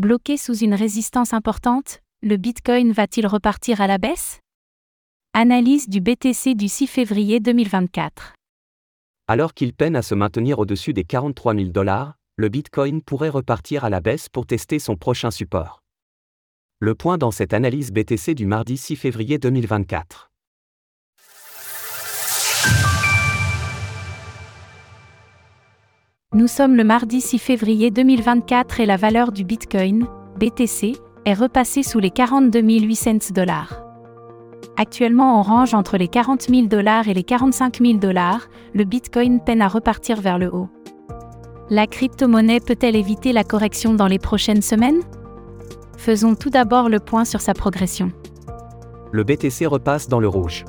Bloqué sous une résistance importante, le Bitcoin va-t-il repartir à la baisse? Analyse du BTC du 6 février 2024. Alors qu'il peine à se maintenir au-dessus des 43 000 dollars, le Bitcoin pourrait repartir à la baisse pour tester son prochain support. Le point dans cette analyse BTC du mardi 6 février 2024. Nous sommes le mardi 6 février 2024 et la valeur du Bitcoin, BTC, est repassée sous les 42 800 dollars. Actuellement en range entre les 40 000 dollars et les 45 000 dollars, le Bitcoin peine à repartir vers le haut. La crypto-monnaie peut-elle éviter la correction dans les prochaines semaines? Faisons tout d'abord le point sur sa progression. Le BTC repasse dans le rouge.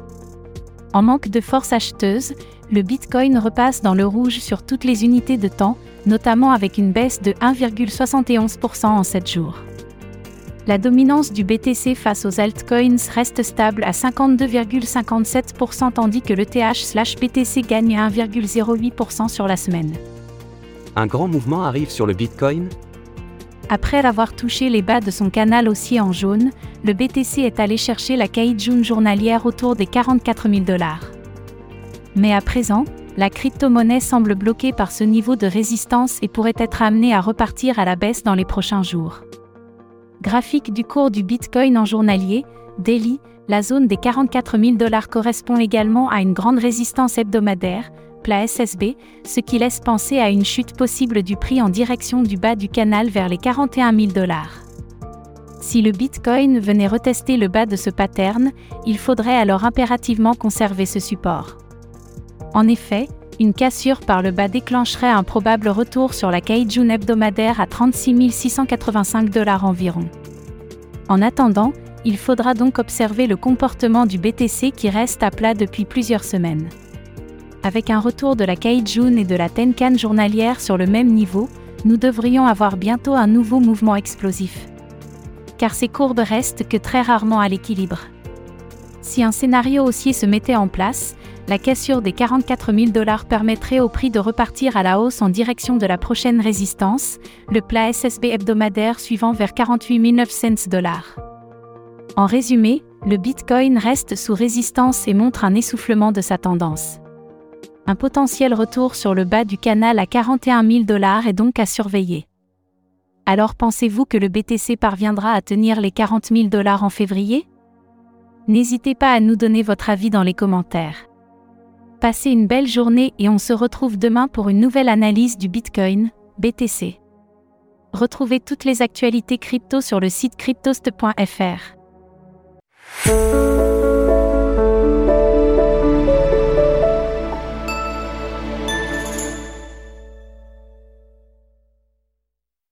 En manque de force acheteuse, le Bitcoin repasse dans le rouge sur toutes les unités de temps, notamment avec une baisse de 1,71% en 7 jours. La dominance du BTC face aux altcoins reste stable à 52,57% tandis que le TH/BTC gagne 1,08% sur la semaine. Un grand mouvement arrive sur le Bitcoin Après avoir touché les bas de son canal haussier en jaune, le BTC est allé chercher la Kaijun journalière autour des 44 000 dollars. Mais à présent, la crypto-monnaie semble bloquée par ce niveau de résistance et pourrait être amenée à repartir à la baisse dans les prochains jours. Graphique du cours du Bitcoin en journalier, daily, la zone des 44 000 dollars correspond également à une grande résistance hebdomadaire, plat SSB, ce qui laisse penser à une chute possible du prix en direction du bas du canal vers les 41 000 dollars. Si le Bitcoin venait retester le bas de ce pattern, il faudrait alors impérativement conserver ce support. En effet, une cassure par le bas déclencherait un probable retour sur la Kaijun hebdomadaire à 36 685 dollars environ. En attendant, il faudra donc observer le comportement du BTC qui reste à plat depuis plusieurs semaines. Avec un retour de la Kaijun et de la Tenkan journalière sur le même niveau, nous devrions avoir bientôt un nouveau mouvement explosif. Car ces courbes restent que très rarement à l'équilibre. Si un scénario haussier se mettait en place, la cassure des 44 000 dollars permettrait au prix de repartir à la hausse en direction de la prochaine résistance, le plat SSB hebdomadaire suivant vers 48 900 dollars. En résumé, le Bitcoin reste sous résistance et montre un essoufflement de sa tendance. Un potentiel retour sur le bas du canal à 41 000 dollars est donc à surveiller. Alors pensez-vous que le BTC parviendra à tenir les 40 000 dollars en février? N'hésitez pas à nous donner votre avis dans les commentaires. Passez une belle journée et on se retrouve demain pour une nouvelle analyse du Bitcoin, BTC. Retrouvez toutes les actualités crypto sur le site cryptost.fr.